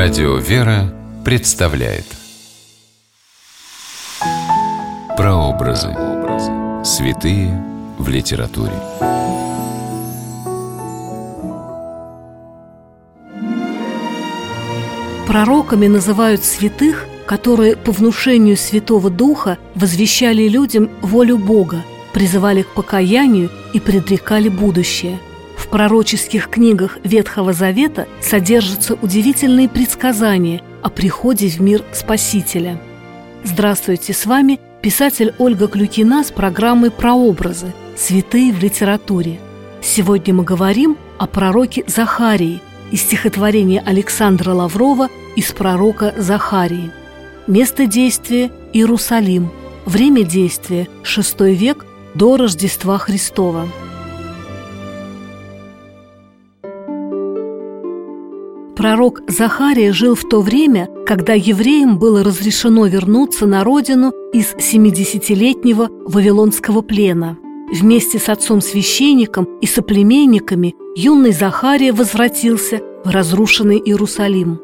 Радио «Вера» представляет Прообразы. Святые в литературе. Пророками называют святых, которые по внушению Святого Духа возвещали людям волю Бога, призывали к покаянию и предрекали будущее – в пророческих книгах Ветхого Завета содержатся удивительные предсказания о приходе в мир Спасителя. Здравствуйте, с вами писатель Ольга Клюкина с программой «Прообразы. Святые в литературе». Сегодня мы говорим о пророке Захарии из стихотворения Александра Лаврова из пророка Захарии. Место действия – Иерусалим. Время действия – VI век до Рождества Христова. Пророк Захария жил в то время, когда евреям было разрешено вернуться на родину из 70-летнего вавилонского плена. Вместе с отцом-священником и соплеменниками юный Захария возвратился в разрушенный Иерусалим.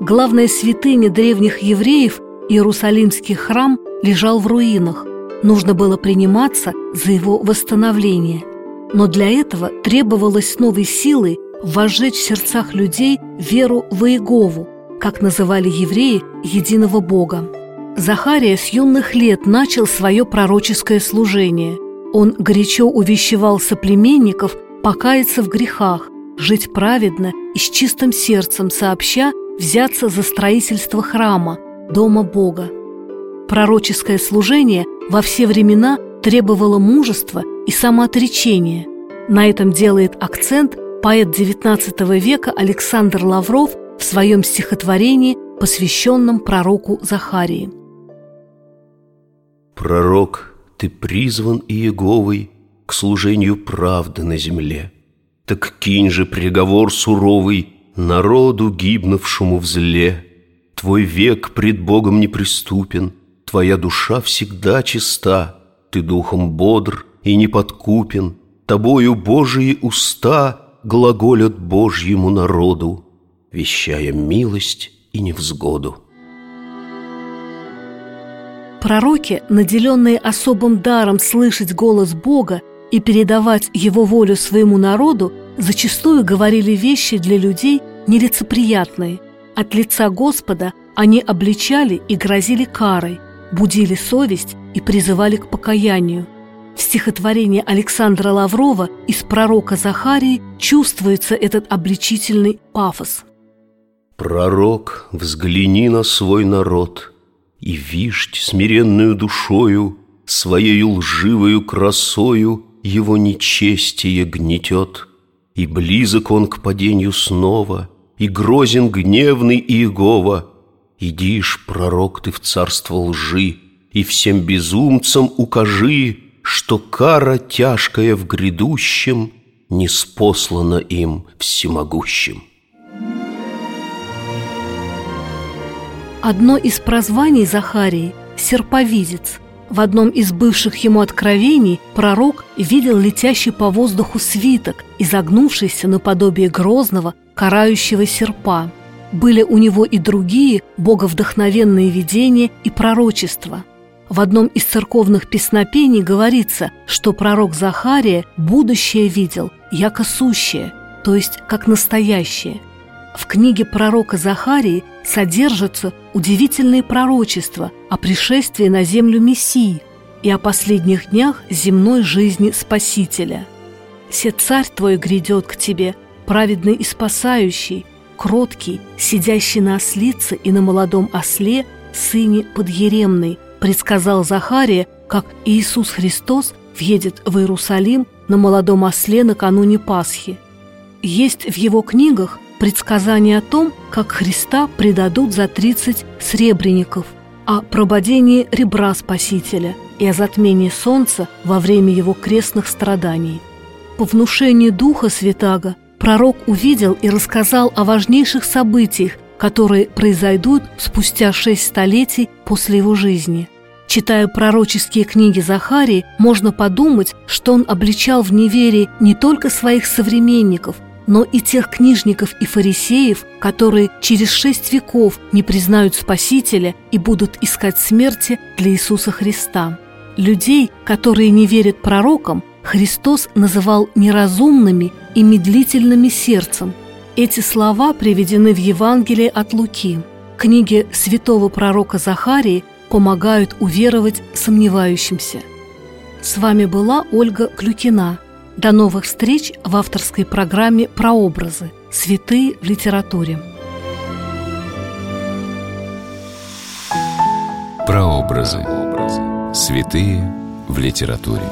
Главная святыня древних евреев, Иерусалимский храм, лежал в руинах. Нужно было приниматься за его восстановление. Но для этого требовалось новой силой возжечь в сердцах людей веру в Иегову, как называли евреи единого Бога. Захария с юных лет начал свое пророческое служение. Он горячо увещевал соплеменников покаяться в грехах, жить праведно и с чистым сердцем сообща взяться за строительство храма, дома Бога. Пророческое служение во все времена требовало мужества и самоотречения. На этом делает акцент поэт XIX века Александр Лавров в своем стихотворении, посвященном пророку Захарии. «Пророк, ты призван Иеговой к служению правды на земле. Так кинь же приговор суровый народу, гибнувшему в зле. Твой век пред Богом неприступен, твоя душа всегда чиста, ты духом бодр и неподкупен, тобою Божии уста — глаголят Божьему народу, вещая милость и невзгоду. Пророки, наделенные особым даром слышать голос Бога и передавать Его волю своему народу, зачастую говорили вещи для людей нелицеприятные. От лица Господа они обличали и грозили карой, будили совесть и призывали к покаянию – стихотворении Александра Лаврова из пророка Захарии чувствуется этот обличительный пафос. «Пророк, взгляни на свой народ, И виждь смиренную душою, Своею лживою красою Его нечестие гнетет, И близок он к падению снова, И грозен гневный Иегова. Идишь, пророк, ты в царство лжи, И всем безумцам укажи, что кара тяжкая в грядущем Не спослана им всемогущим. Одно из прозваний Захарии – серповидец. В одном из бывших ему откровений пророк видел летящий по воздуху свиток, изогнувшийся наподобие грозного, карающего серпа. Были у него и другие боговдохновенные видения и пророчества – в одном из церковных песнопений говорится, что пророк Захария будущее видел, яко сущее, то есть как настоящее. В книге пророка Захарии содержатся удивительные пророчества о пришествии на землю Мессии и о последних днях земной жизни Спасителя. «Се царь твой грядет к тебе, праведный и спасающий, кроткий, сидящий на ослице и на молодом осле, сыне подъеремной, предсказал Захария, как Иисус Христос въедет в Иерусалим на молодом осле накануне Пасхи. Есть в его книгах предсказания о том, как Христа предадут за 30 сребреников, о прободении ребра Спасителя и о затмении солнца во время его крестных страданий. По внушению Духа Святаго пророк увидел и рассказал о важнейших событиях, которые произойдут спустя шесть столетий после его жизни. Читая пророческие книги Захарии, можно подумать, что он обличал в неверии не только своих современников, но и тех книжников и фарисеев, которые через шесть веков не признают Спасителя и будут искать смерти для Иисуса Христа. Людей, которые не верят пророкам, Христос называл неразумными и медлительными сердцем. Эти слова приведены в Евангелии от Луки. Книги святого пророка Захарии помогают уверовать сомневающимся. С вами была Ольга Клюкина – до новых встреч в авторской программе «Прообразы. Святые в литературе». Прообразы. Святые в литературе.